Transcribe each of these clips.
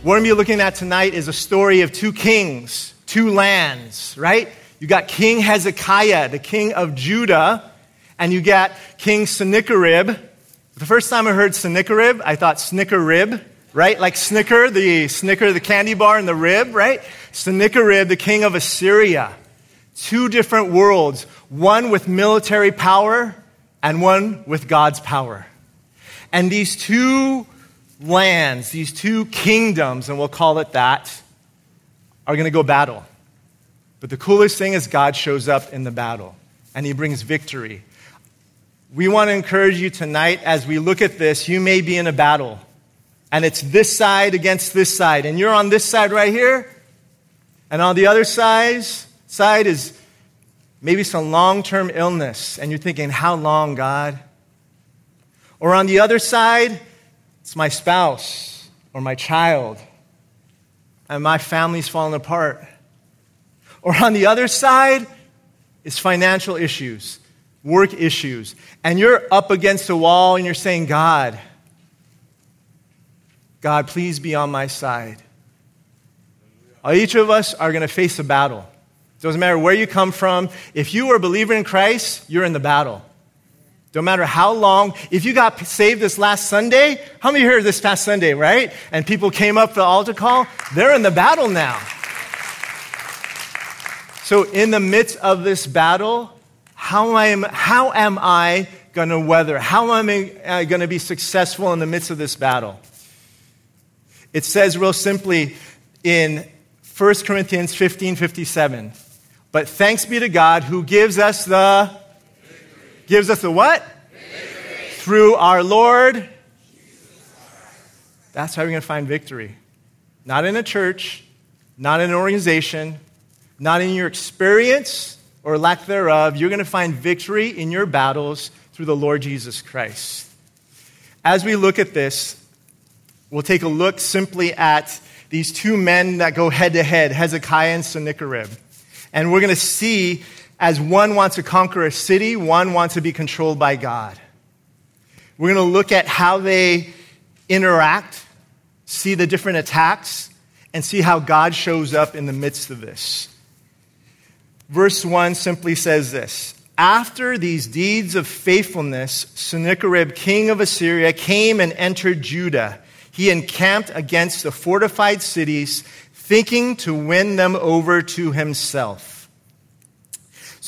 What I'm going to be looking at tonight is a story of two kings, two lands, right? You got King Hezekiah, the king of Judah, and you got King Sennacherib. The first time I heard Sennacherib, I thought Snicker rib, right? Like Snicker, the Snicker, the candy bar, and the rib, right? Sennacherib, the king of Assyria. Two different worlds, one with military power and one with God's power. And these two lands, these two kingdoms, and we'll call it that, are going to go battle. But the coolest thing is God shows up in the battle and he brings victory. We want to encourage you tonight as we look at this, you may be in a battle. And it's this side against this side. And you're on this side right here. And on the other side, side is maybe some long term illness. And you're thinking, how long, God? Or on the other side, it's my spouse or my child, and my family's falling apart. Or on the other side, it's financial issues, work issues, and you're up against a wall and you're saying, God, God, please be on my side. Each of us are going to face a battle. It doesn't matter where you come from. If you are a believer in Christ, you're in the battle. No matter how long, if you got saved this last Sunday, how many here this past Sunday, right? And people came up for the altar call, they're in the battle now. So, in the midst of this battle, how am, how am I going to weather? How am I uh, going to be successful in the midst of this battle? It says real simply in 1 Corinthians 15 57. But thanks be to God who gives us the gives us the what? Victory. Through our Lord. That's how we're going to find victory. Not in a church, not in an organization, not in your experience or lack thereof. You're going to find victory in your battles through the Lord Jesus Christ. As we look at this, we'll take a look simply at these two men that go head to head, Hezekiah and Sennacherib. And we're going to see as one wants to conquer a city, one wants to be controlled by God. We're going to look at how they interact, see the different attacks, and see how God shows up in the midst of this. Verse 1 simply says this After these deeds of faithfulness, Sennacherib, king of Assyria, came and entered Judah. He encamped against the fortified cities, thinking to win them over to himself.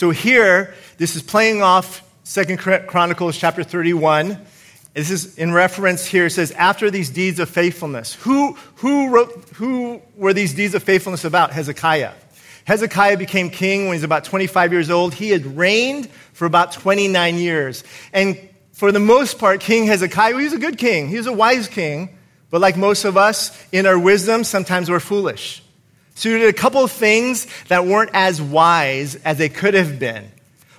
So here, this is playing off Second Chronicles chapter 31. This is in reference here. It says, after these deeds of faithfulness. Who, who, wrote, who were these deeds of faithfulness about? Hezekiah. Hezekiah became king when he was about 25 years old. He had reigned for about 29 years. And for the most part, King Hezekiah, he was a good king. He was a wise king. But like most of us, in our wisdom, sometimes we're foolish. So he did a couple of things that weren't as wise as they could have been.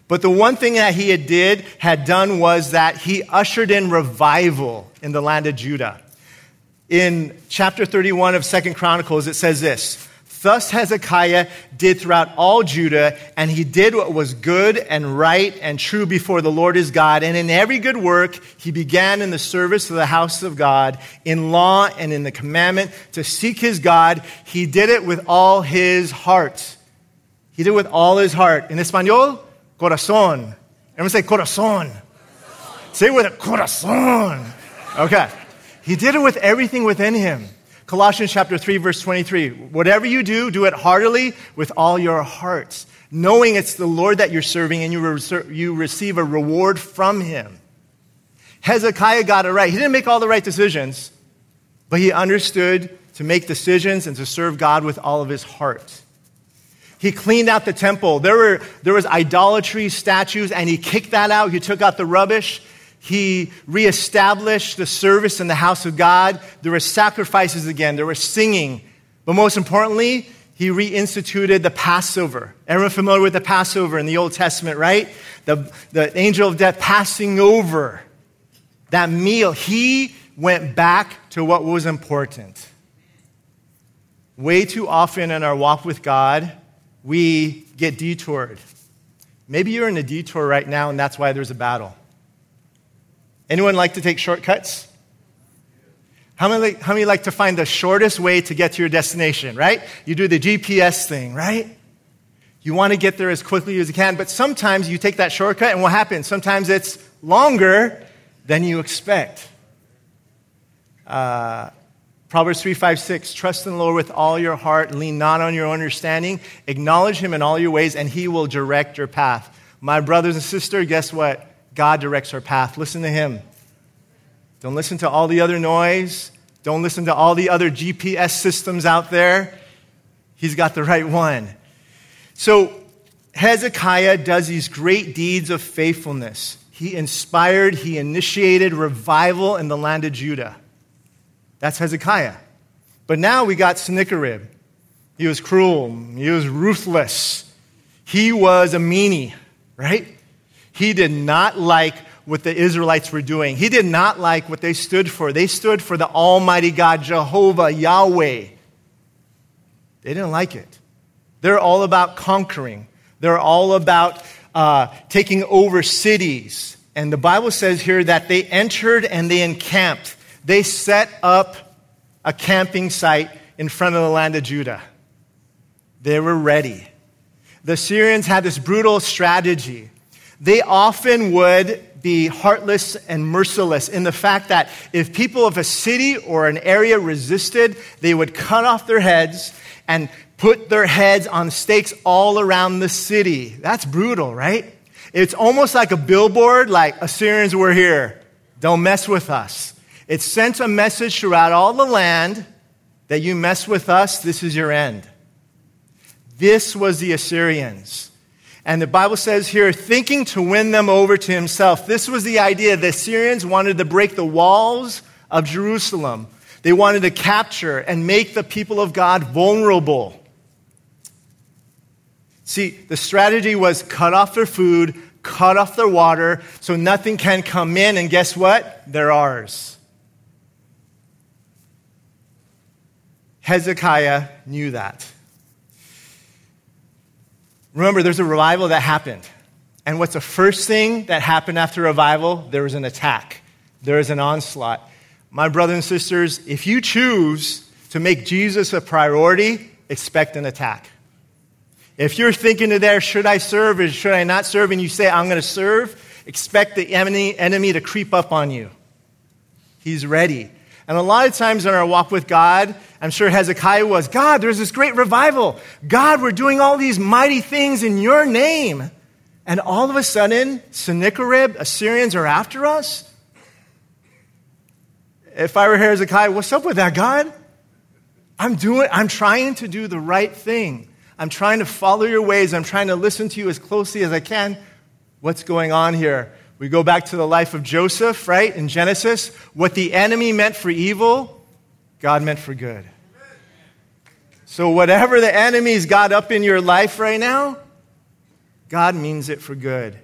But the one thing that he had did, had done was that he ushered in revival in the land of Judah. In chapter 31 of Second Chronicles, it says this Thus Hezekiah did throughout all Judah, and he did what was good and right and true before the Lord his God. And in every good work, he began in the service of the house of God, in law and in the commandment to seek his God. He did it with all his heart. He did it with all his heart. In Espanol, corazón. Everyone say corazón. Say it with a corazón. Okay. He did it with everything within him. Colossians chapter 3 verse 23. Whatever you do, do it heartily with all your hearts, knowing it's the Lord that you're serving and you, re- you receive a reward from him. Hezekiah got it right. He didn't make all the right decisions, but he understood to make decisions and to serve God with all of his heart. He cleaned out the temple. There, were, there was idolatry, statues, and he kicked that out. He took out the rubbish. He reestablished the service in the house of God. There were sacrifices again. There was singing. But most importantly, he reinstituted the Passover. Everyone familiar with the Passover in the Old Testament, right? The, the angel of death passing over that meal. He went back to what was important. Way too often in our walk with God, we get detoured. Maybe you're in a detour right now, and that's why there's a battle. Anyone like to take shortcuts? How many, how many like to find the shortest way to get to your destination, right? You do the GPS thing, right? You want to get there as quickly as you can, but sometimes you take that shortcut, and what happens? Sometimes it's longer than you expect. Uh, Proverbs 3, 5, 6. Trust in the Lord with all your heart, lean not on your own understanding, acknowledge him in all your ways, and he will direct your path. My brothers and sisters, guess what? God directs our path. Listen to him. Don't listen to all the other noise. Don't listen to all the other GPS systems out there. He's got the right one. So, Hezekiah does these great deeds of faithfulness. He inspired, he initiated revival in the land of Judah. That's Hezekiah. But now we got Sennacherib. He was cruel, he was ruthless, he was a meanie, right? He did not like what the Israelites were doing. He did not like what they stood for. They stood for the Almighty God, Jehovah, Yahweh. They didn't like it. They're all about conquering, they're all about uh, taking over cities. And the Bible says here that they entered and they encamped they set up a camping site in front of the land of Judah. They were ready. The Syrians had this brutal strategy. They often would be heartless and merciless in the fact that if people of a city or an area resisted, they would cut off their heads and put their heads on stakes all around the city. That's brutal, right? It's almost like a billboard, like Assyrians were here. Don't mess with us. It sent a message throughout all the land that you mess with us, this is your end. This was the Assyrians. And the Bible says here, thinking to win them over to himself. This was the idea. The Syrians wanted to break the walls of Jerusalem. They wanted to capture and make the people of God vulnerable. See, the strategy was cut off their food, cut off their water, so nothing can come in, and guess what? They're ours. Hezekiah knew that. Remember, there's a revival that happened. And what's the first thing that happened after revival? There was an attack, there was an onslaught. My brothers and sisters, if you choose to make Jesus a priority, expect an attack. If you're thinking to there, should I serve or should I not serve, and you say, I'm going to serve, expect the enemy, enemy to creep up on you. He's ready. And a lot of times in our walk with God, I'm sure Hezekiah was God, there's this great revival. God, we're doing all these mighty things in your name. And all of a sudden, Sennacherib, Assyrians are after us? If I were Hezekiah, what's up with that, God? I'm doing, I'm trying to do the right thing. I'm trying to follow your ways. I'm trying to listen to you as closely as I can. What's going on here? We go back to the life of Joseph, right, in Genesis. What the enemy meant for evil, God meant for good. So, whatever the enemy's got up in your life right now, God means it for good.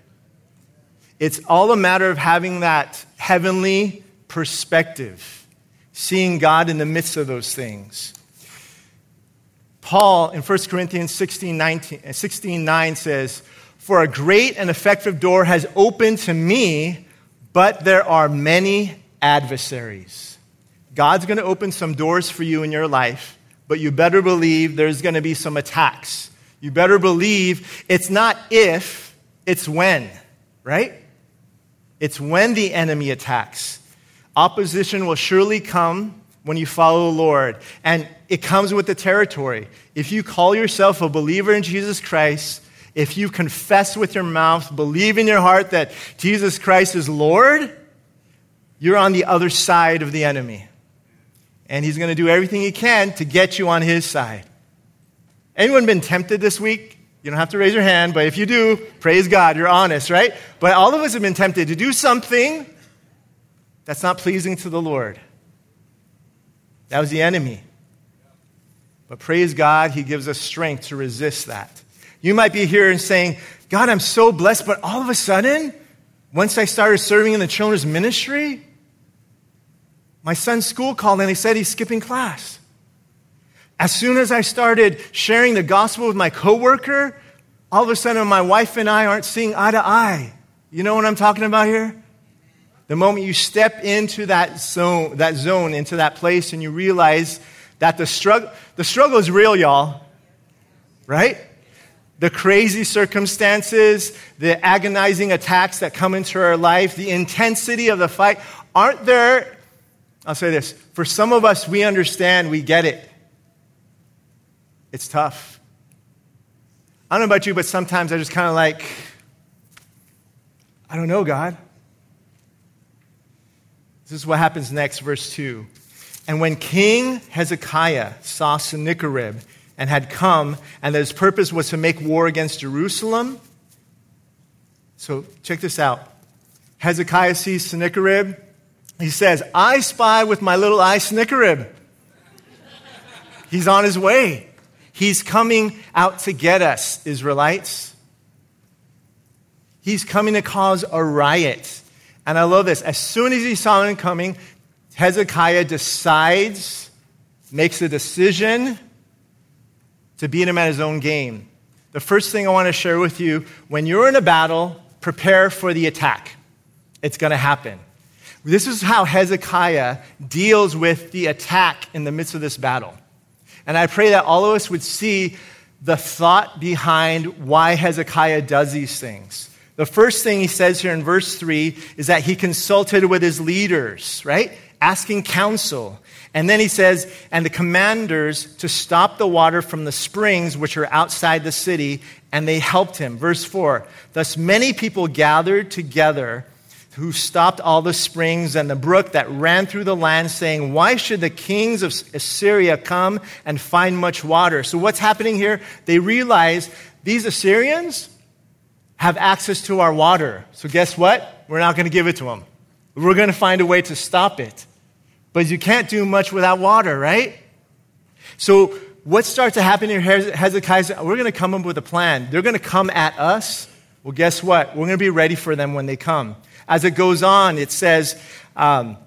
It's all a matter of having that heavenly perspective, seeing God in the midst of those things. Paul in 1 Corinthians 16, 19, 16 9 says, for a great and effective door has opened to me, but there are many adversaries. God's going to open some doors for you in your life, but you better believe there's going to be some attacks. You better believe it's not if, it's when, right? It's when the enemy attacks. Opposition will surely come when you follow the Lord, and it comes with the territory. If you call yourself a believer in Jesus Christ, if you confess with your mouth, believe in your heart that Jesus Christ is Lord, you're on the other side of the enemy. And he's going to do everything he can to get you on his side. Anyone been tempted this week? You don't have to raise your hand, but if you do, praise God, you're honest, right? But all of us have been tempted to do something that's not pleasing to the Lord. That was the enemy. But praise God, He gives us strength to resist that. You might be here and saying, God, I'm so blessed, but all of a sudden, once I started serving in the children's ministry, my son's school called and they said he's skipping class. As soon as I started sharing the gospel with my coworker, all of a sudden my wife and I aren't seeing eye to eye. You know what I'm talking about here? The moment you step into that zone, that zone, into that place, and you realize that the struggle, the struggle is real, y'all. Right? The crazy circumstances, the agonizing attacks that come into our life, the intensity of the fight, aren't there? I'll say this. For some of us, we understand, we get it. It's tough. I don't know about you, but sometimes I just kind of like, I don't know, God. This is what happens next, verse 2. And when King Hezekiah saw Sennacherib and had come, and that his purpose was to make war against Jerusalem, so check this out. Hezekiah sees Sennacherib. He says, I spy with my little eye Sennacherib. He's on his way. He's coming out to get us, Israelites. He's coming to cause a riot. And I love this. As soon as he saw him coming, Hezekiah decides, makes a decision to beat him at his own game. The first thing I want to share with you when you're in a battle, prepare for the attack. It's going to happen. This is how Hezekiah deals with the attack in the midst of this battle. And I pray that all of us would see the thought behind why Hezekiah does these things. The first thing he says here in verse 3 is that he consulted with his leaders, right? Asking counsel. And then he says, and the commanders to stop the water from the springs which are outside the city, and they helped him. Verse 4 Thus many people gathered together who stopped all the springs and the brook that ran through the land, saying, Why should the kings of Assyria come and find much water? So, what's happening here? They realize these Assyrians have access to our water. So, guess what? We're not going to give it to them. We're going to find a way to stop it. But you can't do much without water, right? So, what starts to happen here, Hezekiah? We're going to come up with a plan. They're going to come at us. Well, guess what? We're going to be ready for them when they come. As it goes on, it says, um,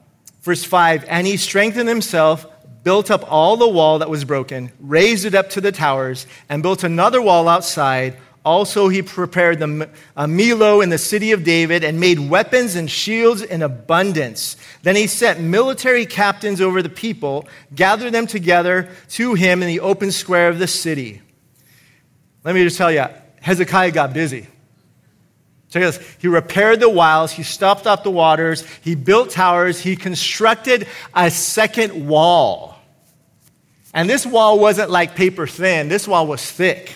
verse 5 And he strengthened himself, built up all the wall that was broken, raised it up to the towers, and built another wall outside. Also, he prepared the uh, Millo in the city of David and made weapons and shields in abundance. Then he set military captains over the people, gathered them together to him in the open square of the city. Let me just tell you, Hezekiah got busy. Check this. He repaired the wiles. He stopped up the waters. He built towers. He constructed a second wall. And this wall wasn't like paper thin, this wall was thick.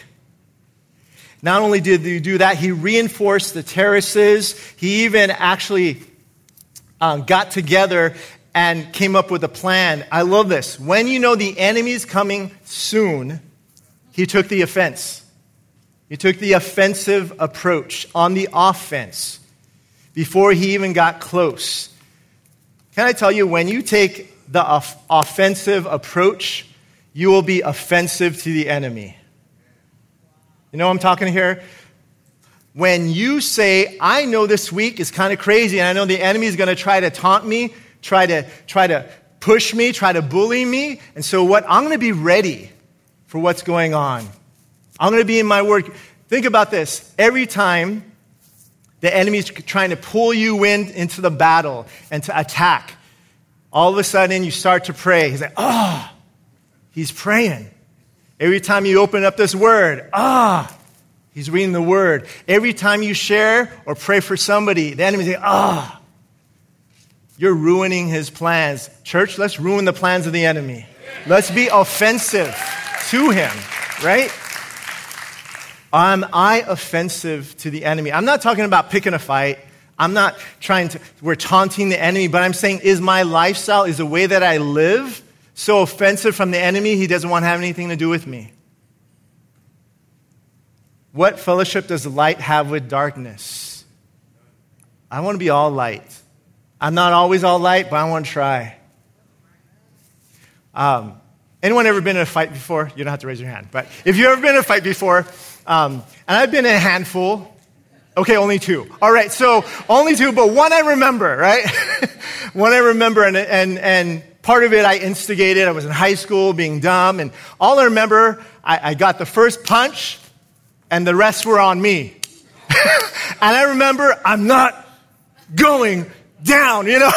Not only did he do that, he reinforced the terraces. He even actually um, got together and came up with a plan. I love this. When you know the enemy's coming soon, he took the offense. He took the offensive approach on the offense before he even got close. Can I tell you, when you take the off- offensive approach, you will be offensive to the enemy. You know I'm talking here? When you say, I know this week is kind of crazy, and I know the enemy is going to try to taunt me, try to, try to push me, try to bully me, and so what? I'm going to be ready for what's going on. I'm going to be in my word. Think about this. Every time the enemy's trying to pull you in into the battle and to attack, all of a sudden you start to pray. He's like, oh, he's praying. Every time you open up this word, ah, he's reading the word. Every time you share or pray for somebody, the enemy's like, ah, you're ruining his plans. Church, let's ruin the plans of the enemy. Let's be offensive to him, right? Am I offensive to the enemy? I'm not talking about picking a fight. I'm not trying to, we're taunting the enemy, but I'm saying, is my lifestyle, is the way that I live so offensive from the enemy, he doesn't want to have anything to do with me? What fellowship does light have with darkness? I want to be all light. I'm not always all light, but I want to try. Um, Anyone ever been in a fight before? You don't have to raise your hand. But if you've ever been in a fight before, um, and I've been in a handful, Okay, only two. All right, so only two, but one I remember, right? one I remember, and, and, and part of it I instigated. I was in high school being dumb, and all I remember, I, I got the first punch, and the rest were on me. and I remember, I'm not going down, you know?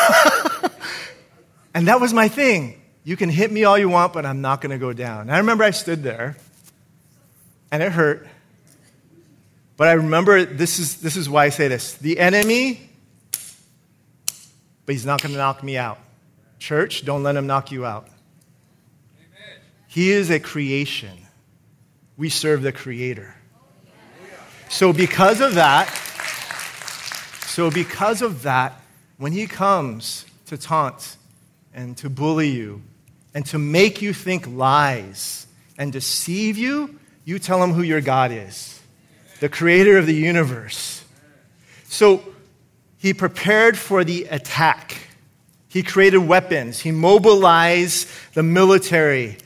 and that was my thing. You can hit me all you want, but I'm not going to go down. And I remember I stood there, and it hurt. But I remember this is, this is why I say this the enemy, but he's not going to knock me out. Church, don't let him knock you out. Amen. He is a creation. We serve the Creator. So, because of that, so because of that, when he comes to taunt and to bully you and to make you think lies and deceive you, you tell him who your God is the creator of the universe. So he prepared for the attack. He created weapons. He mobilized the military.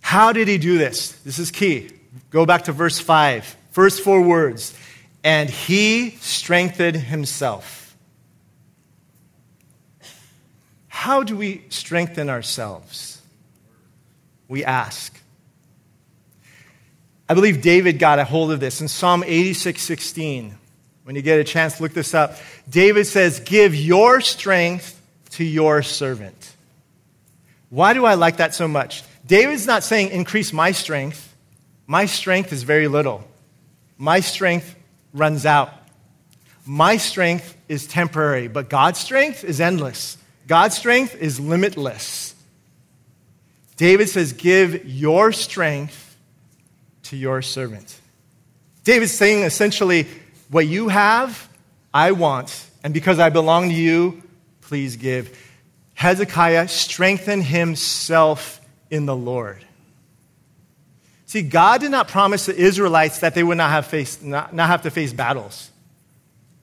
How did he do this? This is key. Go back to verse 5. First four words. And he strengthened himself. How do we strengthen ourselves? We ask. I believe David got a hold of this in Psalm 86 16. When you get a chance, look this up. David says, Give your strength to your servant. Why do I like that so much? David's not saying, Increase my strength. My strength is very little. My strength runs out. My strength is temporary, but God's strength is endless. God's strength is limitless. David says, Give your strength to your servant. David's saying essentially, what you have, I want, and because I belong to you, please give. Hezekiah strengthened himself in the Lord. See, God did not promise the Israelites that they would not have, face, not, not have to face battles.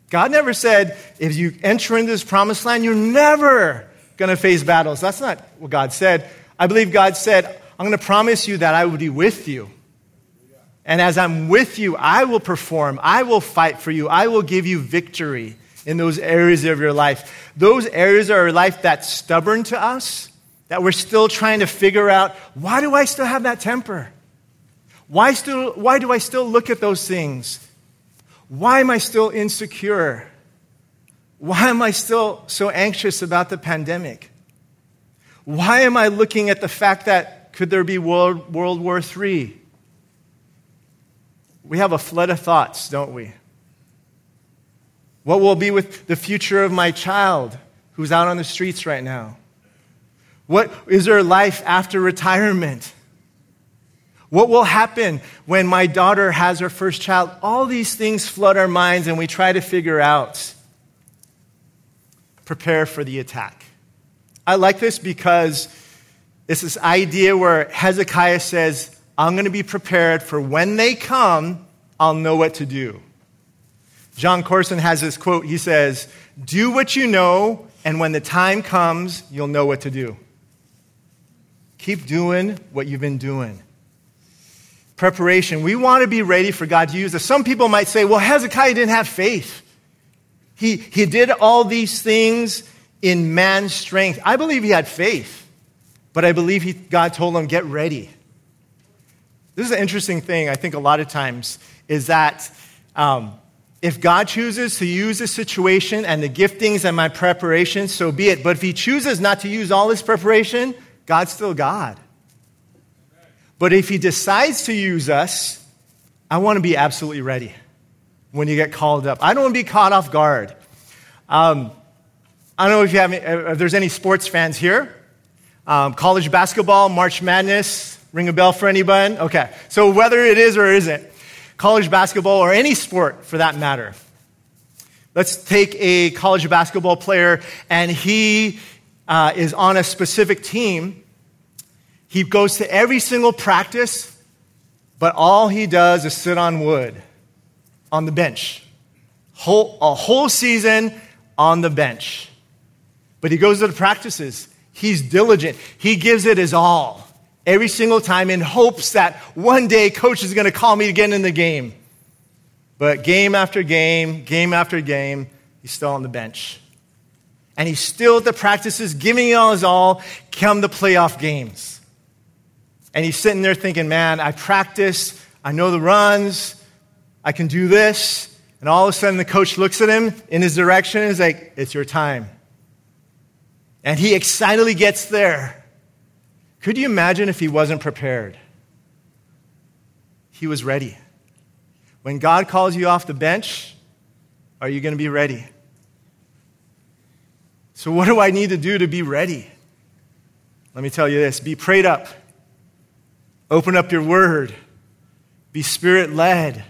God never said, if you enter into this promised land, you're never going to face battles. That's not what God said. I believe God said, I'm going to promise you that I will be with you. And as I'm with you, I will perform, I will fight for you, I will give you victory in those areas of your life. Those areas of our life that's stubborn to us, that we're still trying to figure out why do I still have that temper? Why, still, why do I still look at those things? Why am I still insecure? Why am I still so anxious about the pandemic? Why am I looking at the fact that could there be World, World War III? we have a flood of thoughts, don't we? What will be with the future of my child who's out on the streets right now? What is their life after retirement? What will happen when my daughter has her first child? All these things flood our minds and we try to figure out. Prepare for the attack. I like this because it's this idea where Hezekiah says, I'm going to be prepared for when they come, I'll know what to do. Jon Courson has this quote. He says, Do what you know, and when the time comes, you'll know what to do. Keep doing what you've been doing. Preparation. We want to be ready for God to use us. Some people might say, Well, Hezekiah didn't have faith. He, he did all these things in man's strength. I believe he had faith, but I believe he, God told him, Get ready. This is an interesting thing, I think, a lot of times, is that um, if God chooses to use a situation and the giftings and my preparation, so be it. But if He chooses not to use all His preparation, God's still God. But if He decides to use us, I want to be absolutely ready when you get called up. I don't want to be caught off guard. Um, I don't know if, you have, if there's any sports fans here. Um, college basketball, March Madness, Ring a bell for anyone? Okay. So whether it is or isn't, college basketball or any sport for that matter. Let's take a college basketball player and he uh, is on a specific team. He goes to every single practice, but all he does is sit on wood on the bench. Whole, a whole season on the bench. But he goes to the practices. He's diligent. He gives it his all. Every single time in hopes that one day coach is going to call me get in the game. But game after game, game after game, he's still on the bench. And he's still at the practices, giving it all his all, come the playoff games. And he's sitting there thinking, man, I practiced, I know the runs, I can do this. And all of a sudden, the coach looks at him in his direction and is like, it's your time. And he excitedly gets there. Could you imagine if he wasn't prepared? He was ready. When God calls you off the bench, are you going to be ready? So, what do I need to do to be ready? Let me tell you this be prayed up, open up your word, be spirit led,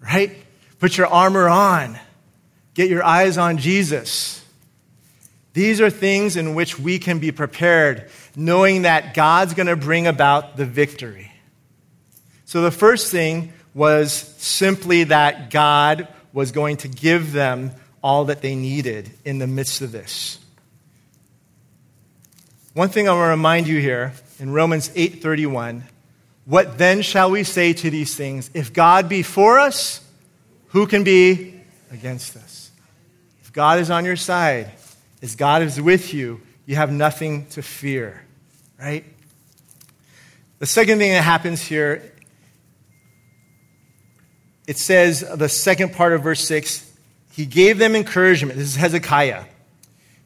right? Put your armor on, get your eyes on Jesus. These are things in which we can be prepared, knowing that God's going to bring about the victory. So, the first thing was simply that God was going to give them all that they needed in the midst of this. One thing I want to remind you here in Romans 8:31, what then shall we say to these things? If God be for us, who can be against us? If God is on your side, as God is with you, you have nothing to fear, right? The second thing that happens here it says, the second part of verse 6, he gave them encouragement. This is Hezekiah.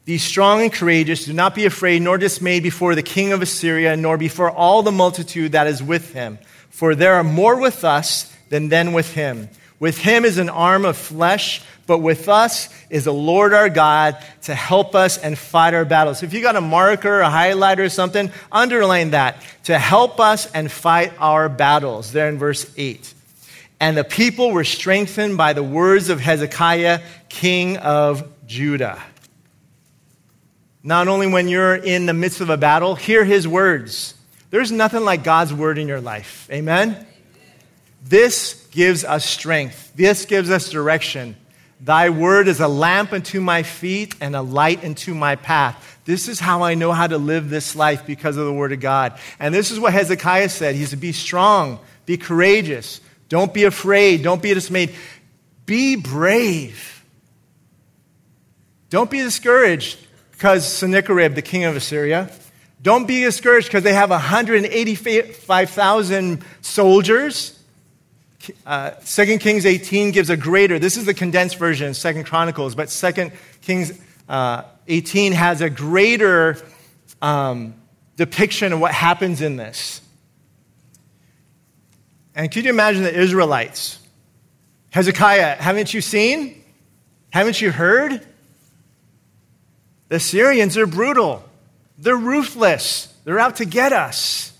Be strong and courageous. Do not be afraid nor dismayed before the king of Assyria, nor before all the multitude that is with him. For there are more with us than then with him. With him is an arm of flesh, but with us is the Lord our God to help us and fight our battles. If you got a marker, a highlighter, or something, underline that. To help us and fight our battles. There in verse 8. And the people were strengthened by the words of Hezekiah, king of Judah. Not only when you're in the midst of a battle, hear his words. There's nothing like God's word in your life. Amen? Amen? This gives us strength. This gives us direction. Thy word is a lamp unto my feet and a light unto my path. This is how I know how to live this life because of the word of God. And this is what Hezekiah said. He said, Be strong, be courageous. Don't be afraid. Don't be dismayed. Be brave. Don't be discouraged because Sennacherib, the king of Assyria, don't be discouraged because they have 185,000 soldiers. Uh, 2 Kings 18 gives a greater, this is the condensed version, 2 Chronicles, but 2 Kings uh, 18 has a greater um, depiction of what happens in this. And could you imagine the Israelites? Hezekiah, haven't you seen? Haven't you heard? The Syrians are brutal. They're ruthless. They're out to get us.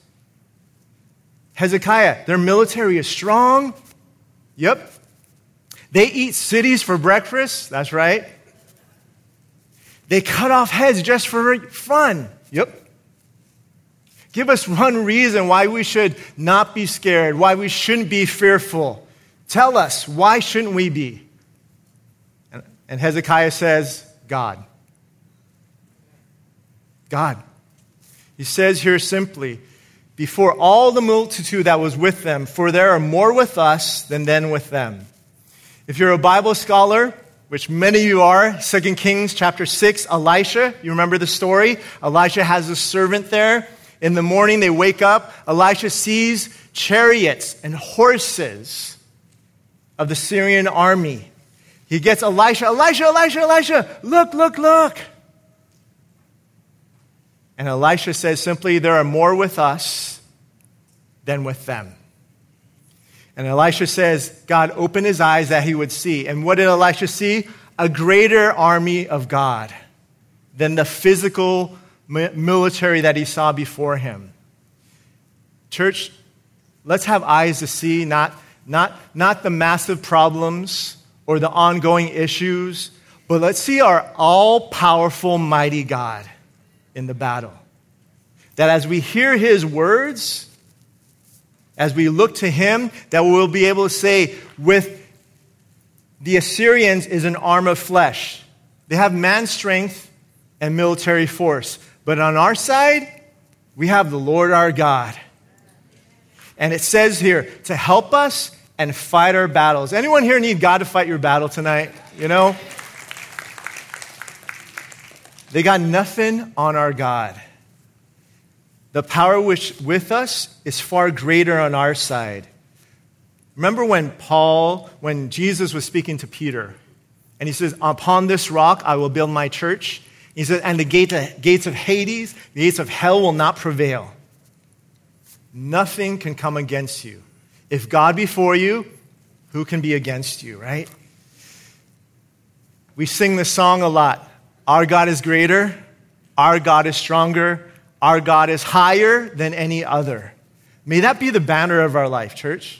Hezekiah, their military is strong. Yep. They eat cities for breakfast. That's right. They cut off heads just for fun. Yep. Give us one reason why we should not be scared, why we shouldn't be fearful. Tell us, why shouldn't we be? And Hezekiah says, God. God. He says here simply, before all the multitude that was with them, for there are more with us than then with them. If you're a Bible scholar, which many of you are, 2 Kings chapter 6, Elisha, you remember the story? Elisha has a servant there in the morning, they wake up. Elisha sees chariots and horses of the Syrian army. He gets Elisha, Elisha, Elisha, Elisha, look, look, look. And Elisha says simply, There are more with us than with them. And Elisha says, God opened his eyes that he would see. And what did Elisha see? A greater army of God than the physical military that he saw before him. Church, let's have eyes to see not, not, not the massive problems or the ongoing issues, but let's see our all powerful, mighty God in the battle. That as we hear his words, as we look to him, that we'll be able to say, with the Assyrians is an arm of flesh. They have man strength and military force. But on our side, We have the Lord our God. And it says here to help us and fight our battles. Anyone here need God to fight your battle tonight? You know? They got nothing on our God. The power which with us is far greater on our side. Remember when Paul, when Jesus was speaking to Peter, and he says, Upon this rock I will build my church. He says, And the gate, gates of Hades, the gates of hell will not prevail. Nothing can come against you. If God be for you, who can be against you, right? We sing this song a lot. Our God is greater, our God is stronger, our God is higher than any other. May that be the banner of our life, church.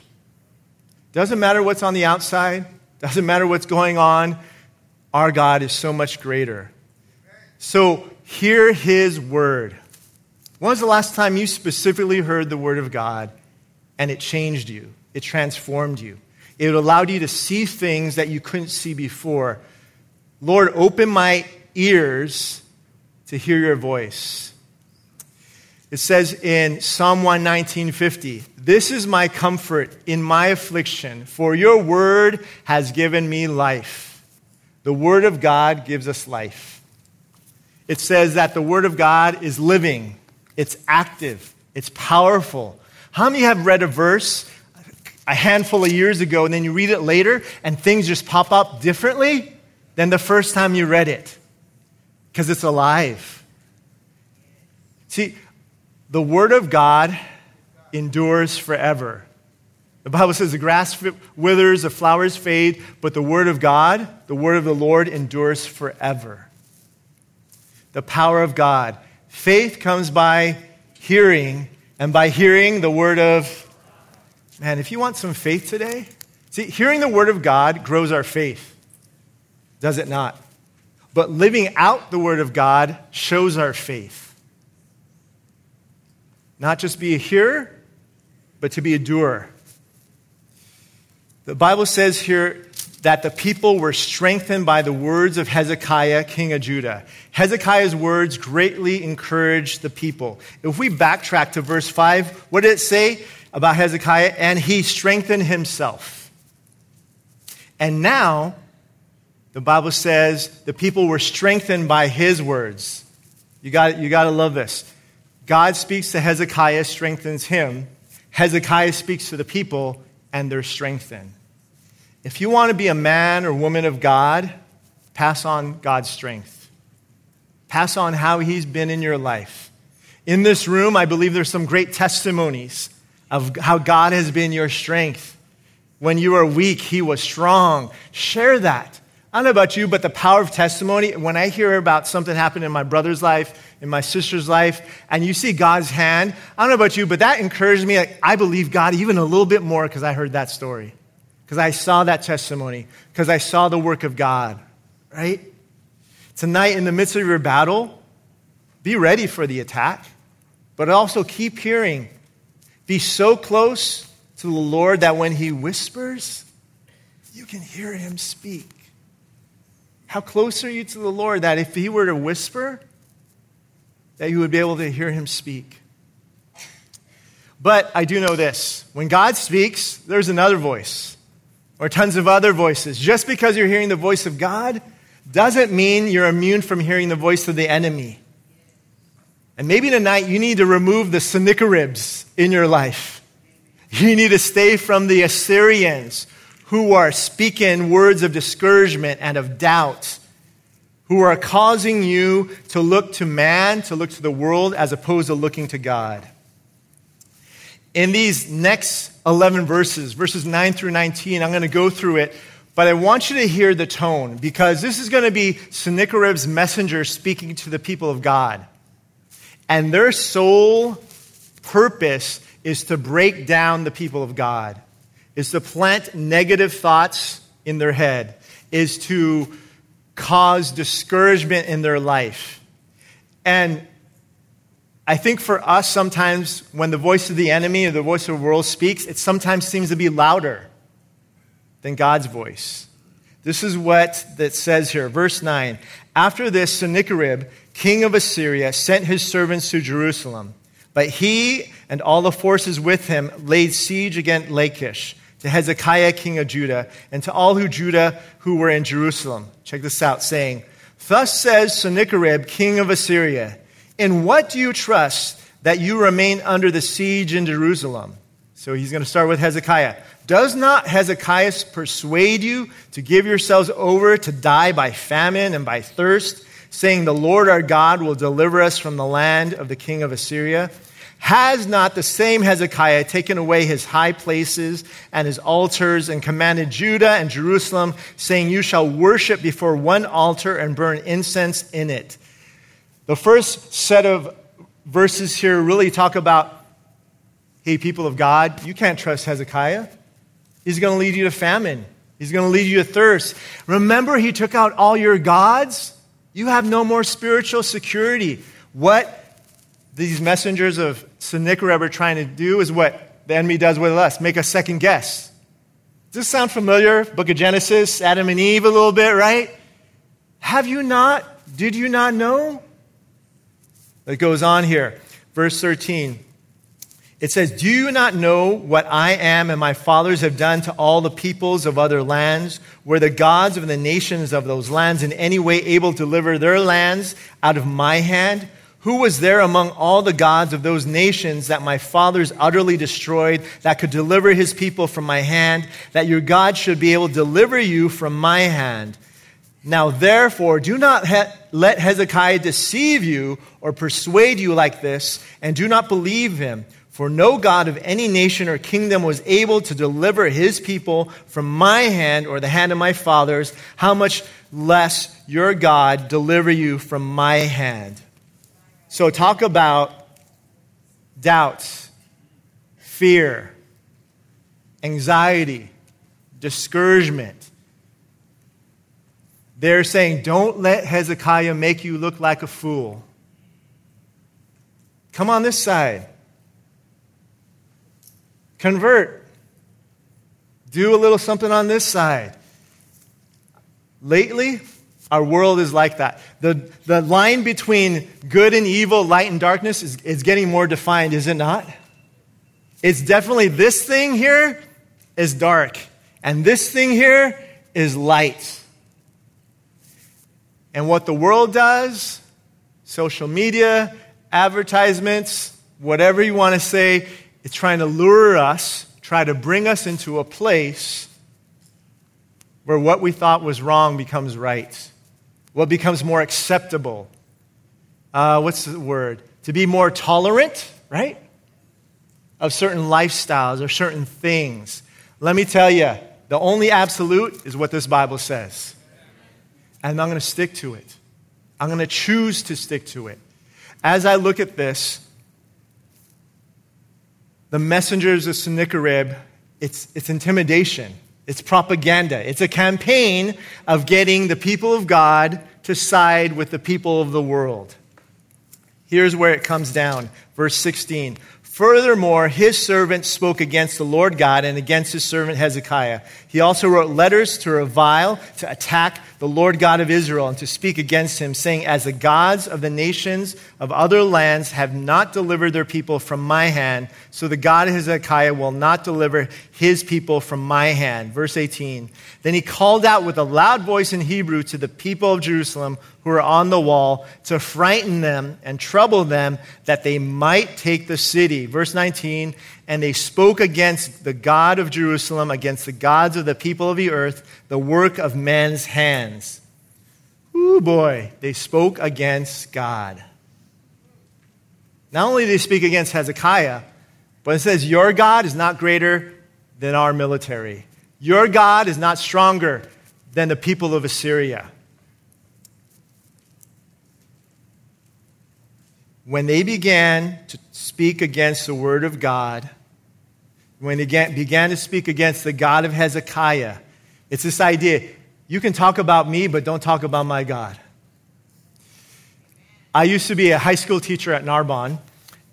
Doesn't matter what's on the outside, doesn't matter what's going on, our God is so much greater. So hear his word. When was the last time you specifically heard the word of God and it changed you? It transformed you. It allowed you to see things that you couldn't see before. Lord, open my ears to hear your voice. It says in Psalm 119:50, "This is my comfort in my affliction, for your word has given me life." The word of God gives us life. It says that the word of God is living, it's active, it's powerful. How many have read a verse a handful of years ago and then you read it later and things just pop up differently than the first time you read it? Because it's alive. See, the Word of God endures forever. The Bible says the grass withers, the flowers fade, but the Word of God, the Word of the Lord, endures forever. The power of God. Faith comes by hearing, and by hearing the Word of. Man, if you want some faith today, see, hearing the Word of God grows our faith, does it not? But living out the Word of God shows our faith. Not just be a hearer, but to be a doer. The Bible says here that the people were strengthened by the words of Hezekiah, king of Judah. Hezekiah's words greatly encouraged the people. If we backtrack to verse 5, what did it say about Hezekiah? And he strengthened himself. And now, the Bible says the people were strengthened by his words. You got, you got to love this. God speaks to Hezekiah, strengthens him. Hezekiah speaks to the people, and they're strengthened. If you want to be a man or woman of God, pass on God's strength. Pass on how he's been in your life. In this room, I believe there's some great testimonies of how God has been your strength. When you were weak, he was strong. Share that. I don't know about you, but the power of testimony, when I hear about something happened in my brother's life, in my sister's life, and you see God's hand, I don't know about you, but that encouraged me. Like, I believe God even a little bit more because I heard that story, because I saw that testimony, because I saw the work of God, right? Tonight, in the midst of your battle, be ready for the attack, but also keep hearing. Be so close to the Lord that when He whispers, you can hear Him speak. How close are you to the Lord that if He were to whisper, that you would be able to hear Him speak? But I do know this when God speaks, there's another voice or tons of other voices. Just because you're hearing the voice of God doesn't mean you're immune from hearing the voice of the enemy. And maybe tonight you need to remove the Sennacheribs in your life. You need to stay from the Assyrians who are speaking words of discouragement and of doubt, who are causing you to look to man, to look to the world, as opposed to looking to God. In these next 11 verses, verses 9 through 19, I'm going to go through it, but I want you to hear the tone because this is going to be Sennacherib's messenger speaking to the people of God. And their sole purpose is to break down the people of God is to plant negative thoughts in their head, is to cause discouragement in their life. And I think for us, sometimes when the voice of the enemy or the voice of the world speaks, it sometimes seems to be louder than God's voice. This is what that says here, verse 9. After this, Sennacherib, king of Assyria, sent his servants to Jerusalem But he and all the forces with him laid siege against Lachish, to Hezekiah, king of Judah, and to all who Judah who were in Jerusalem. Check this out, saying, Thus says Sennacherib, king of Assyria, In what do you trust that you remain under the siege in Jerusalem? So he's going to start with Hezekiah. Does not Hezekiah persuade you to give yourselves over to die by famine and by thirst, saying, The Lord our God will deliver us from the land of the king of Assyria? Has not the same Hezekiah taken away his high places and his altars and commanded Judah and Jerusalem, saying, You shall worship before one altar and burn incense in it? The first set of verses here really talk about hey, people of God, you can't trust Hezekiah. He's going to lead you to famine, he's going to lead you to thirst. Remember, he took out all your gods? You have no more spiritual security. What these messengers of Sennacherib are trying to do is what the enemy does with us make a second guess. Does this sound familiar? Book of Genesis, Adam and Eve, a little bit, right? Have you not? Did you not know? It goes on here. Verse 13. It says, Do you not know what I am and my fathers have done to all the peoples of other lands? Were the gods of the nations of those lands in any way able to deliver their lands out of my hand? Who was there among all the gods of those nations that my fathers utterly destroyed that could deliver his people from my hand, that your God should be able to deliver you from my hand? Now, therefore, do not he- let Hezekiah deceive you or persuade you like this, and do not believe him. For no God of any nation or kingdom was able to deliver his people from my hand or the hand of my fathers. How much less your God deliver you from my hand? So, talk about doubts, fear, anxiety, discouragement. They're saying, don't let Hezekiah make you look like a fool. Come on this side. Convert. Do a little something on this side. Lately, our world is like that. The, the line between good and evil, light and darkness, is, is getting more defined, is it not? It's definitely this thing here is dark, and this thing here is light. And what the world does, social media, advertisements, whatever you want to say, it's trying to lure us, try to bring us into a place where what we thought was wrong becomes right what becomes more acceptable. Uh, what's the word? To be more tolerant, right? Of certain lifestyles or certain things. Let me tell you, the only absolute is what this Bible says. And I'm going to stick to it. I'm going to choose to stick to it. As I look at this, the messengers of Sennacherib, it's, it's intimidation. It's propaganda. It's a campaign of getting the people of God to side with the people of the world. Here's where it comes down. Verse 16. Furthermore, his servant spoke against the Lord God and against his servant Hezekiah. He also wrote letters to revile, to attack the Lord God of Israel, and to speak against him, saying, As the gods of the nations of other lands have not delivered their people from my hand, so the God of Hezekiah will not deliver his people from my hand. Verse 18. Then he called out with a loud voice in Hebrew to the people of Jerusalem who were on the wall to frighten them and trouble them that they might take the city. Verse 19, and they spoke against the God of Jerusalem, against the gods of the people of the earth, the work of men's hands. Ooh, boy, they spoke against God. Not only did they speak against Hezekiah, but it says, Your God is not greater than our military. Your God is not stronger than the people of Assyria. when they began to speak against the word of God, when they began to speak against the God of Hezekiah, it's this idea you can talk about me, but don't talk about my God. I used to be a high school teacher at Narbonne,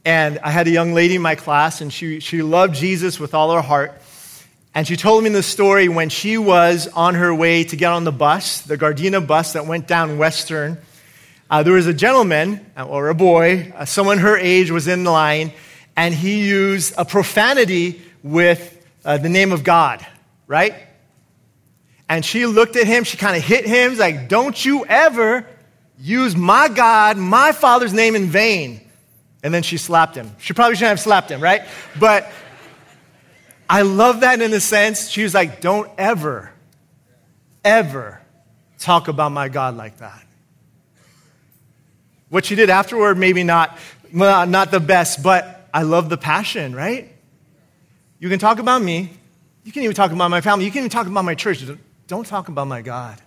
and I had a young lady in my class, and she, she loved Jesus with all her heart. And she told me the story when she was on her way to get on the bus, the Gardena bus that went down Western Uh, there was a gentleman uh, or a boy, uh, someone her age was in line, and he used a profanity with uh, the name of God, right? And she looked at him, she kind of hit him, like, Don't you ever use my God, my Father's name in vain. And then she slapped him. She probably shouldn't have slapped him, right? But I love that in a sense. She was like, Don't ever, ever talk about my God like that. What she did afterward, maybe not, not the best, but I love the passion, right? You can talk about me. You can even talk about my family. You can even talk about my church. Don't talk about my God.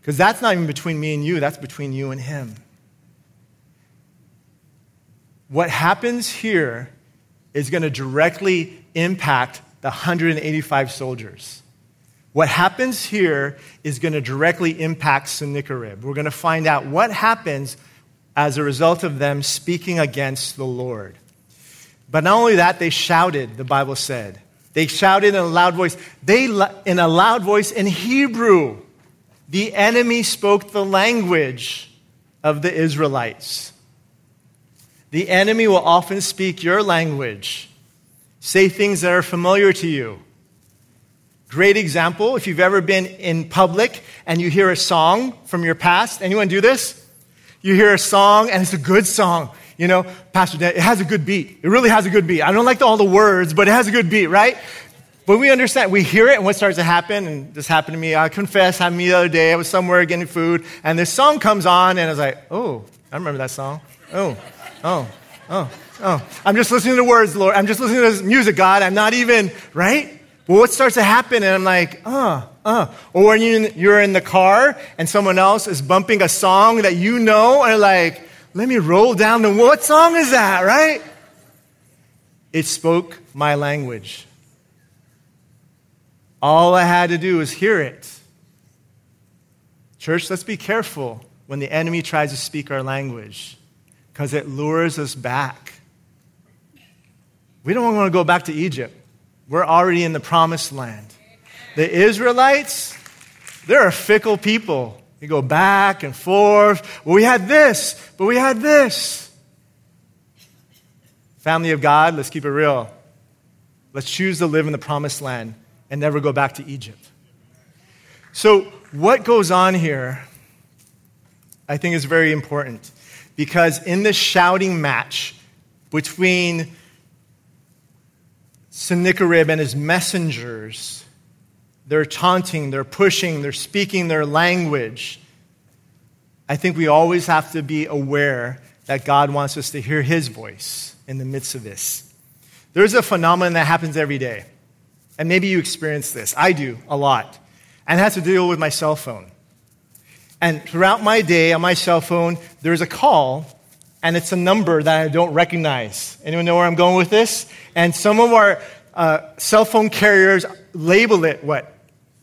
Because that's not even between me and you, that's between you and Him. What happens here is going to directly impact the 185 soldiers. What happens here is going to directly impact Sennacherib. We're going to find out what happens as a result of them speaking against the Lord. But not only that, they shouted, the Bible said. They shouted in a loud voice. They, in a loud voice in Hebrew. The enemy spoke the language of the Israelites. The enemy will often speak your language, say things that are familiar to you. Great example if you've ever been in public and you hear a song from your past. Anyone do this? You hear a song and it's a good song. You know, Pastor Dan, it has a good beat. It really has a good beat. I don't like all the words, but it has a good beat, right? But we understand, we hear it, and what starts to happen, and this happened to me, I confess, happened to me the other day, I was somewhere getting food, and this song comes on, and I was like, oh, I remember that song. Oh, oh, oh, oh. I'm just listening to the words, Lord. I'm just listening to music, God. I'm not even, right? But what starts to happen, and I'm like, uh, uh. Or when you're in the car, and someone else is bumping a song that you know, and like, let me roll down the, what song is that, right? It spoke my language. All I had to do was hear it. Church, let's be careful when the enemy tries to speak our language because it lures us back. We don't want to go back to Egypt. We're already in the promised land. The Israelites, they're a fickle people. They go back and forth. Well, we had this, but we had this. Family of God, let's keep it real. Let's choose to live in the promised land and never go back to Egypt. So, what goes on here, I think, is very important because in this shouting match between Sennacherib and his messengers, they're taunting, they're pushing, they're speaking their language. I think we always have to be aware that God wants us to hear his voice in the midst of this. There's a phenomenon that happens every day. And maybe you experience this. I do a lot. And it has to deal with my cell phone. And throughout my day on my cell phone, there's a call, and it's a number that I don't recognize. Anyone know where I'm going with this? And some of our uh, cell phone carriers label it what?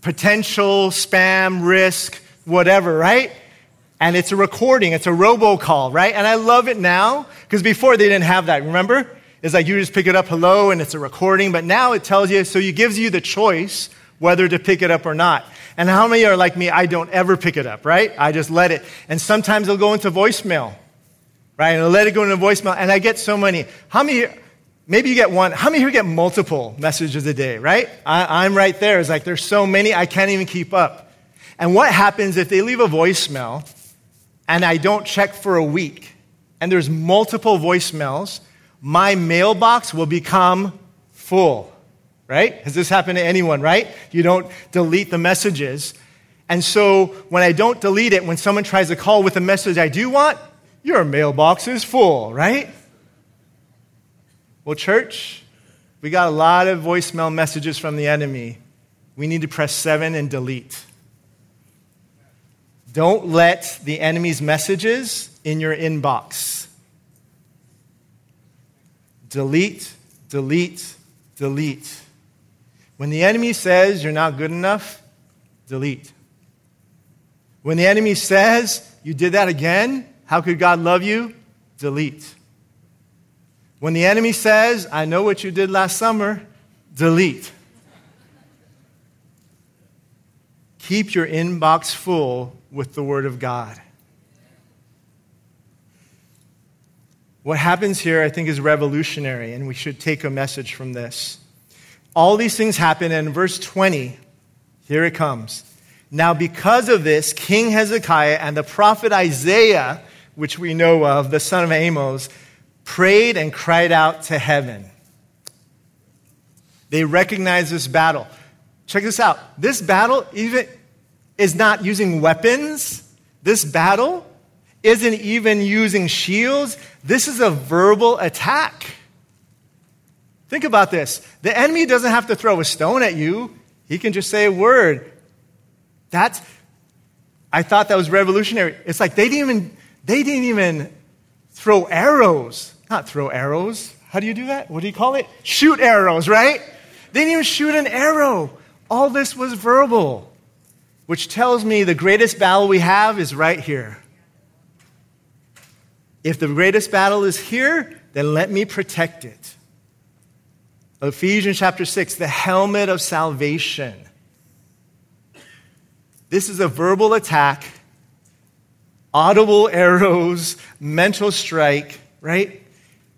Potential, spam, risk, whatever, right? And it's a recording, it's a robocall, right? And I love it now because before they didn't have that, remember? It's like you just pick it up hello and it's a recording, but now it tells you, so it gives you the choice whether to pick it up or not. And how many are like me? I don't ever pick it up, right? I just let it. And sometimes it'll go into voicemail, right? And I'll let it go into voicemail. And I get so many. How many, maybe you get one. How many here get multiple messages a day, right? I, I'm right there. It's like there's so many, I can't even keep up. And what happens if they leave a voicemail and I don't check for a week and there's multiple voicemails my mailbox will become full, right? Has this happened to anyone, right? You don't delete the messages. And so when I don't delete it, when someone tries to call with a message I do want, your mailbox is full, right? Well, church, we got a lot of voicemail messages from the enemy. We need to press seven and delete. Don't let the enemy's messages in your inbox delete, delete, delete. When the enemy says you're not good enough, delete. When the enemy says you did that again, how could God love you? Delete. When the enemy says, I know what you did last summer, delete. Keep your inbox full with the Word of God. What happens here, I think, is revolutionary, and we should take a message from this. All these things happen, and in verse 20, here it comes. Now, because of this, King Hezekiah and the prophet Isaiah, which we know of, the son of Amos, prayed and cried out to heaven. They recognized this battle. Check this out. This battle even is not using weapons. This battle isn't even using shields. This is a verbal attack. Think about this. The enemy doesn't have to throw a stone at you. He can just say a word. That's I thought that was revolutionary. It's like they didn't even they didn't even throw arrows. Not throw arrows. How do you do that? What do you call it? Shoot arrows, right? They didn't even shoot an arrow. All this was verbal, which tells me the greatest battle we have is right here. If the greatest battle is here, then let me protect it. Ephesians chapter 6, the helmet of salvation. This is a verbal attack, audible arrows, mental strike, right?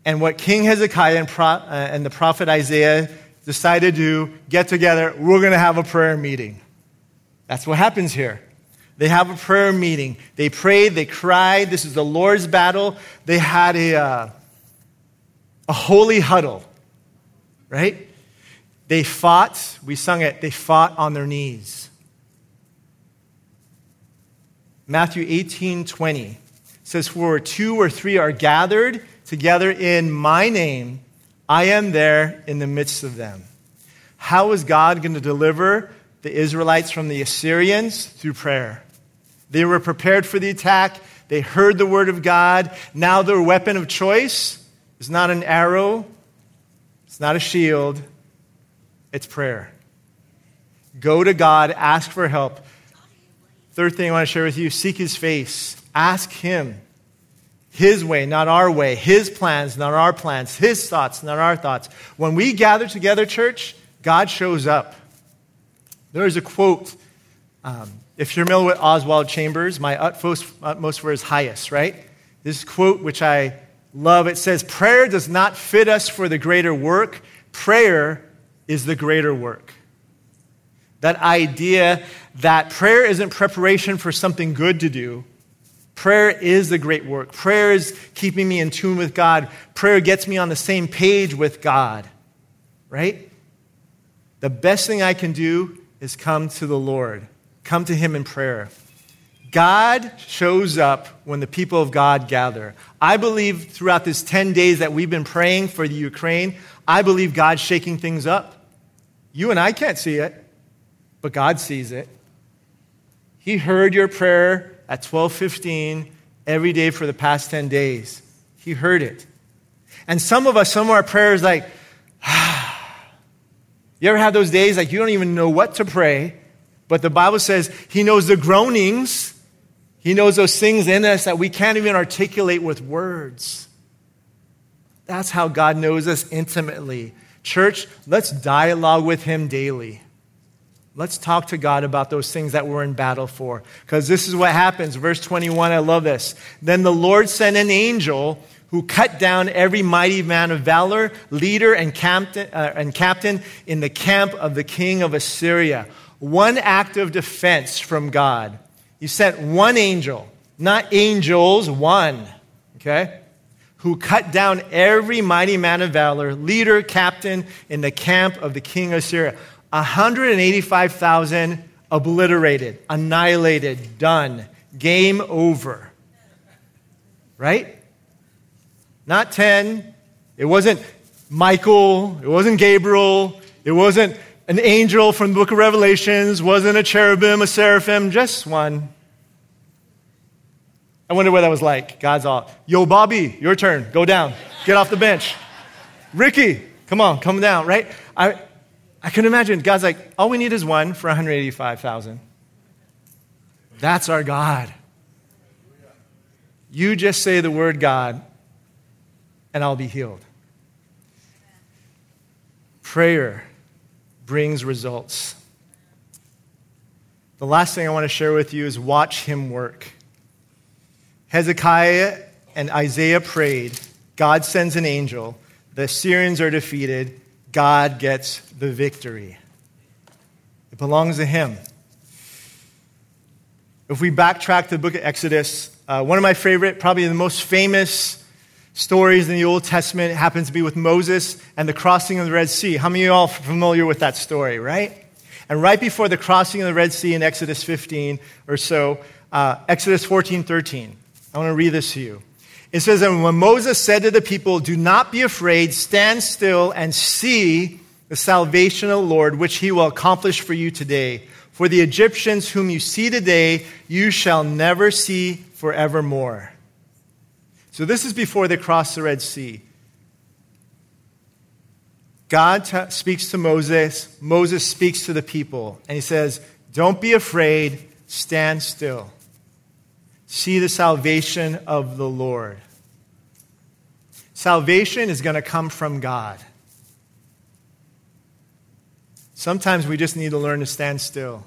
And what King Hezekiah and, Pro, uh, and the prophet Isaiah decided to do get together, we're going to have a prayer meeting. That's what happens here. They have a prayer meeting. They prayed, they cried. This is the Lord's battle. They had a, uh, a holy huddle, right? They fought, we sung it, they fought on their knees. Matthew 18 20 says, For two or three are gathered together in my name, I am there in the midst of them. How is God going to deliver the Israelites from the Assyrians? Through prayer. They were prepared for the attack. They heard the word of God. Now their weapon of choice is not an arrow, it's not a shield, it's prayer. Go to God, ask for help. Third thing I want to share with you seek his face. Ask him his way, not our way. His plans, not our plans. His thoughts, not our thoughts. When we gather together, church, God shows up. There is a quote. Um, if you're familiar with Oswald Chambers, my utmost, utmost for his highest, right? This quote, which I love, it says, Prayer does not fit us for the greater work, prayer is the greater work. That idea that prayer isn't preparation for something good to do, Prayer is the great work. Prayer is keeping me in tune with God. Prayer gets me on the same page with God, right? The best thing I can do is come to the Lord, come to Him in prayer. God shows up when the people of God gather. I believe throughout this 10 days that we've been praying for the Ukraine, I believe God's shaking things up. You and I can't see it, but God sees it. He heard your prayer at 12:15 every day for the past 10 days. He heard it. And some of us, some of our prayers like, ah. you ever have those days like you don't even know what to pray, but the Bible says He knows the groanings, He knows those things in us that we can't even articulate with words. That's how God knows us intimately. Church, let's dialogue with Him daily. Let's talk to God about those things that we're in battle for. Because this is what happens. Verse 21, I love this. Then the Lord sent an angel who cut down every mighty man of valor, leader, and captain, uh, and captain in the camp of the king of Assyria. One act of defense from God. He sent one angel, not angels, one, okay? Who cut down every mighty man of valor, leader, captain in the camp of the king of Assyria. 185,000 obliterated, annihilated, done, game over. Right? Not 10. It wasn't Michael. It wasn't Gabriel. It wasn't an angel from the book of Revelations. wasn't a cherubim, a seraphim, just one. I wonder what that was like. God's all, yo, Bobby, your turn. Go down. Get off the bench. Ricky, come on, come down, right? I, I can imagine God's like, all we need is one for 185,000. That's our God. You just say the word God, and I'll be healed. Prayer brings results. The last thing I want to share with you is watch him work. Hezekiah and Isaiah prayed, God sends an angel, the Assyrians are defeated, God gets the victory. It belongs to Him. If we backtrack to the book of Exodus, uh, one of my favorite, probably the most famous stories in the Old Testament happens to be with Moses and the crossing of the Red Sea. How many of you all familiar with that story, right? And right before the crossing of the Red Sea in Exodus 15 or so, uh, Exodus 14, 13. I want to read this to you. It says, And when Moses said to the people, Do not be afraid, stand still and see the salvation of the Lord, which he will accomplish for you today. For the Egyptians whom you see today, you shall never see forevermore. So this is before they cross the Red Sea. God t- speaks to Moses. Moses speaks to the people. And he says, Don't be afraid, stand still. See the salvation of the Lord. Salvation is going to come from God. Sometimes we just need to learn to stand still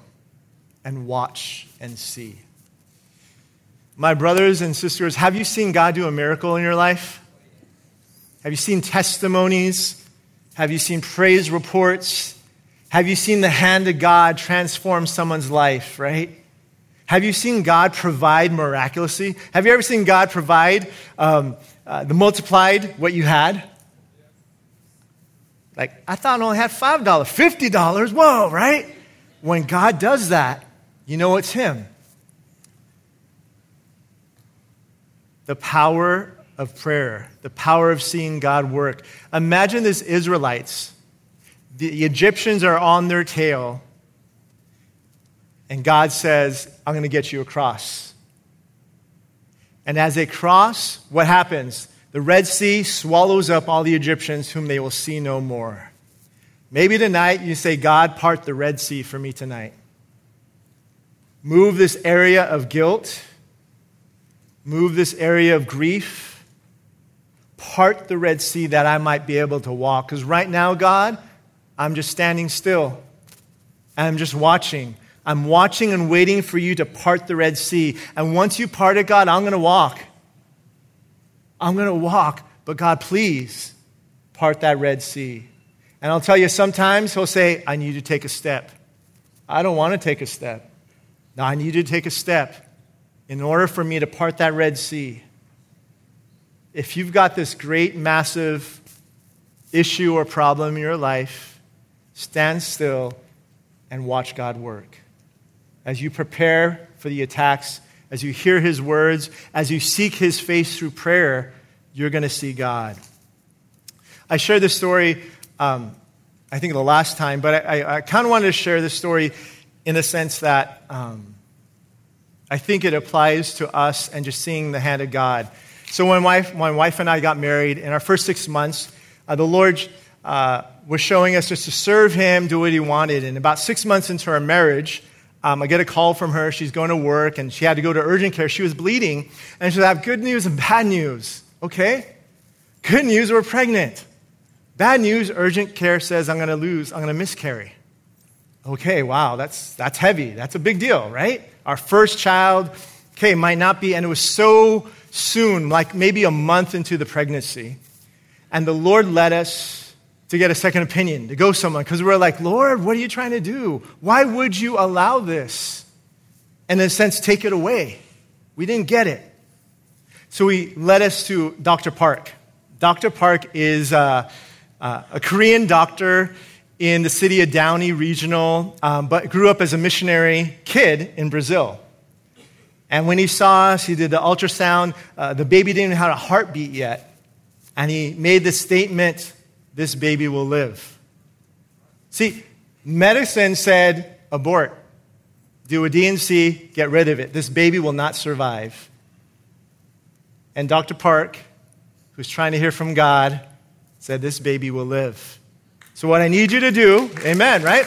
and watch and see. My brothers and sisters, have you seen God do a miracle in your life? Have you seen testimonies? Have you seen praise reports? Have you seen the hand of God transform someone's life, right? Have you seen God provide miraculously? Have you ever seen God provide um, uh, the multiplied what you had? Like, I thought I only had $5, $50. Whoa, right? When God does that, you know it's Him. The power of prayer, the power of seeing God work. Imagine this Israelites. The Egyptians are on their tail, and God says, I'm going to get you across. And as they cross, what happens? The Red Sea swallows up all the Egyptians whom they will see no more. Maybe tonight you say, God, part the Red Sea for me tonight. Move this area of guilt, move this area of grief part the Red Sea that I might be able to walk. Because right now, God, I'm just standing still. I'm just watching. I'm watching and waiting for you to part the Red Sea. And once you part it, God, I'm going to walk. I'm going to walk. But God, please part that Red Sea. And I'll tell you, sometimes He'll say, I need you to take a step. I don't want to take a step. No, I need you to take a step in order for me to part that Red Sea if you've got this great, massive issue or problem in your life, stand still and watch God work. As you prepare for the attacks, as you hear his words, as you seek his face through prayer, you're going to see God. I shared this story, um, I think the last time, but I, I, I kind of wanted to share this story in the sense that um, I think it applies to us and just seeing the hand of God. So when my, my wife and I got married, in our first six months, uh, the Lord uh, was showing us just to serve Him, do what He wanted. And about six months into our marriage, um, I get a call from her. She's going to work, and she had to go to urgent care. She was bleeding, and she said, I have good news and bad news. Okay? Good news, we're pregnant. Bad news, urgent care says I'm going to lose, I'm going to miscarry. Okay, wow, that's, that's heavy. That's a big deal, right? Our first child, okay, might not be, and it was so soon, like maybe a month into the pregnancy. And the Lord led us to get a second opinion, to go somewhere, because we were like, Lord, what are you trying to do? Why would you allow this? And in a sense, take it away. We didn't get it. So he led us to Dr. Park. Dr. Park is uh, uh, a Korean doctor in the city of Downey Regional, um, but grew up as a missionary kid in Brazil. And when he saw us, he did the ultrasound. Uh, the baby didn't even have a heartbeat yet. And he made the statement this baby will live. See, medicine said abort, do a D&C, get rid of it. This baby will not survive. And Dr. Park, who's trying to hear from God, said this baby will live. So, what I need you to do, amen, right?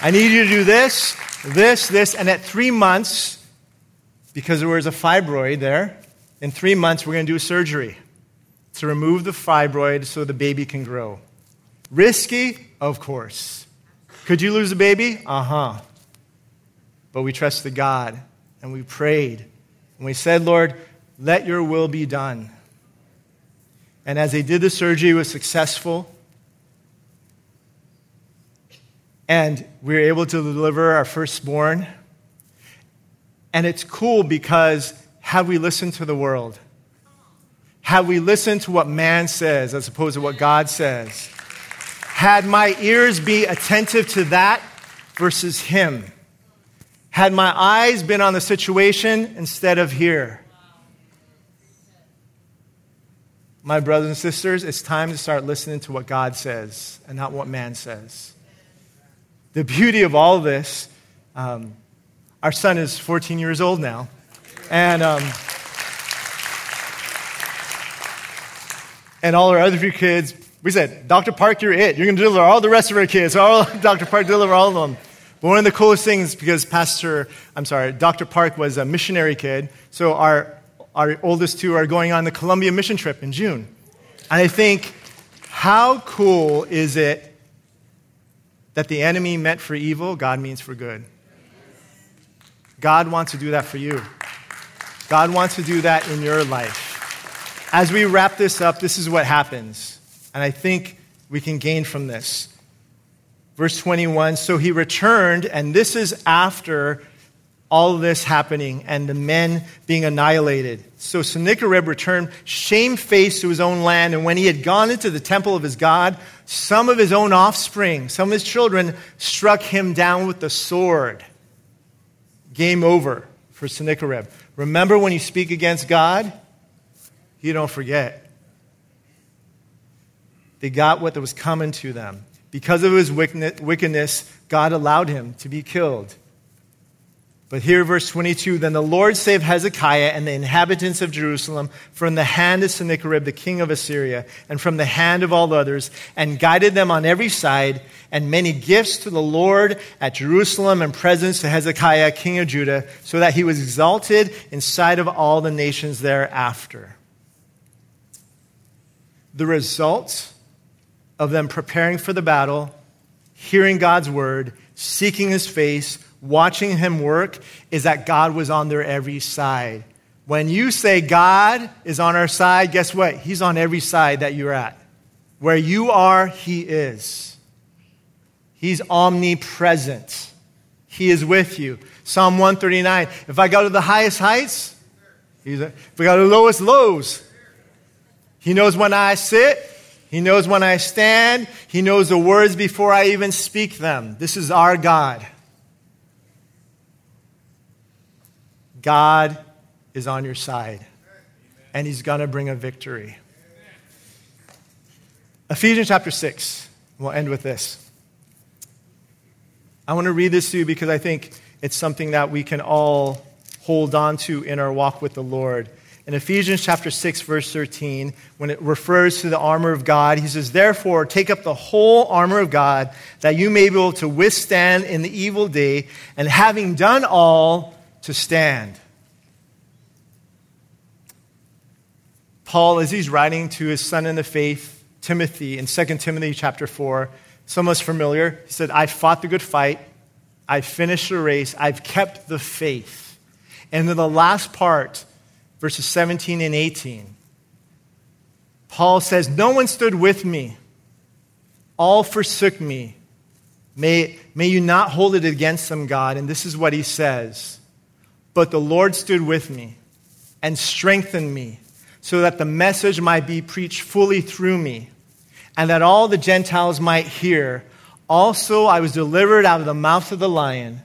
I need you to do this, this, this, and at three months, because there was a fibroid there. In three months, we're going to do surgery to remove the fibroid so the baby can grow. Risky? Of course. Could you lose a baby? Uh huh. But we trusted God and we prayed and we said, Lord, let your will be done. And as they did the surgery, it was successful. And we were able to deliver our firstborn. And it's cool because have we listened to the world? Have we listened to what man says as opposed to what God says? Had my ears be attentive to that versus him? Had my eyes been on the situation instead of here? My brothers and sisters, it's time to start listening to what God says and not what man says. The beauty of all this, um, our son is 14 years old now. And, um, and all our other few kids, we said, Dr. Park, you're it. You're going to deliver all the rest of our kids. All, Dr. Park, deliver all of them. But one of the coolest things, because Pastor, I'm sorry, Dr. Park was a missionary kid, so our, our oldest two are going on the Columbia mission trip in June. And I think, how cool is it that the enemy meant for evil, God means for good? God wants to do that for you. God wants to do that in your life. As we wrap this up, this is what happens. And I think we can gain from this. Verse 21 So he returned, and this is after all this happening and the men being annihilated. So Sennacherib returned shamefaced to his own land, and when he had gone into the temple of his God, some of his own offspring, some of his children, struck him down with the sword. Game over for Sennacherib. Remember when you speak against God, you don't forget. They got what was coming to them. Because of his wickedness, God allowed him to be killed. But here, verse 22 Then the Lord saved Hezekiah and the inhabitants of Jerusalem from the hand of Sennacherib, the king of Assyria, and from the hand of all others, and guided them on every side, and many gifts to the Lord at Jerusalem, and presents to Hezekiah, king of Judah, so that he was exalted in sight of all the nations thereafter. The result of them preparing for the battle, hearing God's word, seeking his face, watching him work, is that God was on their every side. When you say God is on our side, guess what? He's on every side that you're at. Where you are, he is. He's omnipresent. He is with you. Psalm 139 If I go to the highest heights, he's a, if I go to the lowest lows, he knows when I sit, he knows when I stand. He knows the words before I even speak them. This is our God. God is on your side, and He's going to bring a victory. Ephesians chapter 6. We'll end with this. I want to read this to you because I think it's something that we can all hold on to in our walk with the Lord in Ephesians chapter 6 verse 13 when it refers to the armor of God he says therefore take up the whole armor of God that you may be able to withstand in the evil day and having done all to stand. Paul as he's writing to his son in the faith Timothy in 2 Timothy chapter 4 some of us familiar he said I fought the good fight. I finished the race. I've kept the faith. And then the last part verses 17 and 18. Paul says, No one stood with me, all forsook me. May, may you not hold it against them, God. And this is what he says But the Lord stood with me and strengthened me, so that the message might be preached fully through me, and that all the Gentiles might hear. Also, I was delivered out of the mouth of the lion.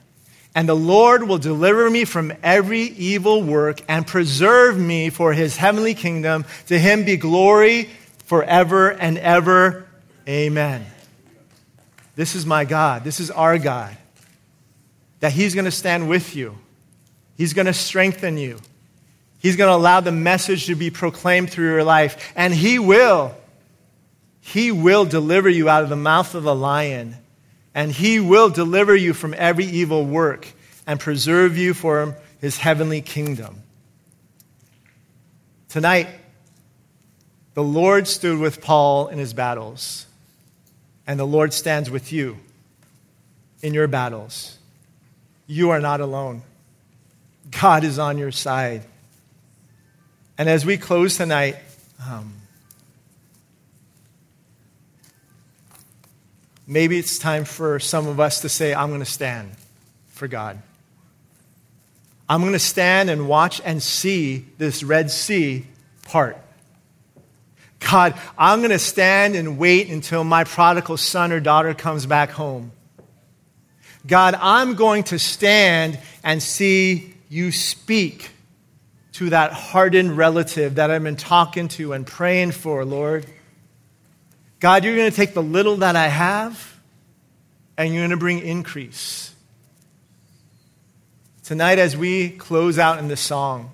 And the Lord will deliver me from every evil work and preserve me for his heavenly kingdom. To him be glory forever and ever. Amen. This is my God. This is our God. That he's going to stand with you, he's going to strengthen you, he's going to allow the message to be proclaimed through your life. And he will. He will deliver you out of the mouth of the lion and he will deliver you from every evil work and preserve you for his heavenly kingdom. Tonight, the Lord stood with Paul in his battles, and the Lord stands with you in your battles. You are not alone. God is on your side. And as we close tonight, um, maybe it's time for some of us to say, I'm going to stand for God. I'm going to stand and watch and see this Red Sea part. God, I'm going to stand and wait until my prodigal son or daughter comes back home. God, I'm going to stand and see you speak to that hardened relative that I've been talking to and praying for, Lord. God, you're going to take the little that I have and you're going to bring increase. Tonight, as we close out in this song,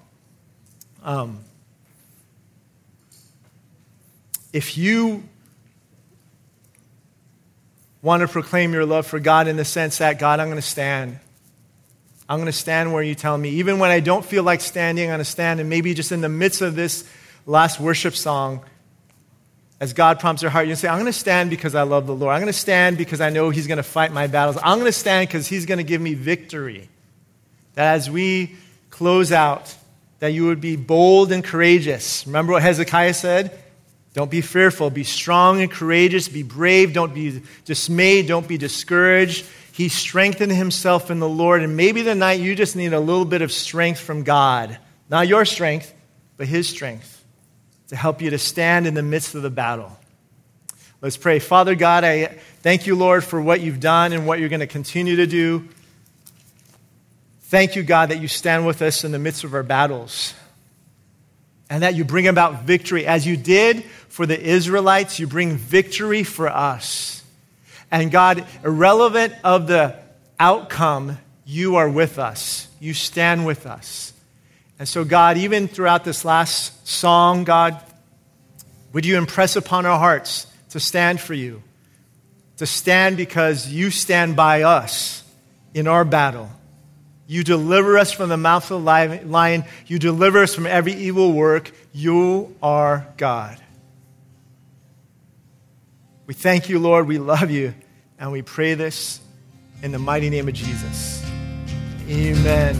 um, if you want to proclaim your love for God in the sense that, God, I'm going to stand. I'm going to stand where you tell me. Even when I don't feel like standing, I'm going to stand. And maybe just in the midst of this last worship song, as God prompts your heart, you say, I'm going to stand because I love the Lord. I'm going to stand because I know He's going to fight my battles. I'm going to stand because He's going to give me victory. That as we close out, that you would be bold and courageous. Remember what Hezekiah said? Don't be fearful. Be strong and courageous. Be brave. Don't be dismayed. Don't be discouraged. He strengthened himself in the Lord. And maybe tonight you just need a little bit of strength from God. Not your strength, but His strength to help you to stand in the midst of the battle. Let's pray. Father God, I thank you, Lord, for what you've done and what you're going to continue to do. Thank you, God, that you stand with us in the midst of our battles and that you bring about victory. As you did for the Israelites, you bring victory for us. And God, irrelevant of the outcome, you are with us. You stand with us. And so, God, even throughout this last song, God, would you impress upon our hearts to stand for you? To stand because you stand by us in our battle. You deliver us from the mouth of the lion. You deliver us from every evil work. You are God. We thank you, Lord. We love you. And we pray this in the mighty name of Jesus. Amen.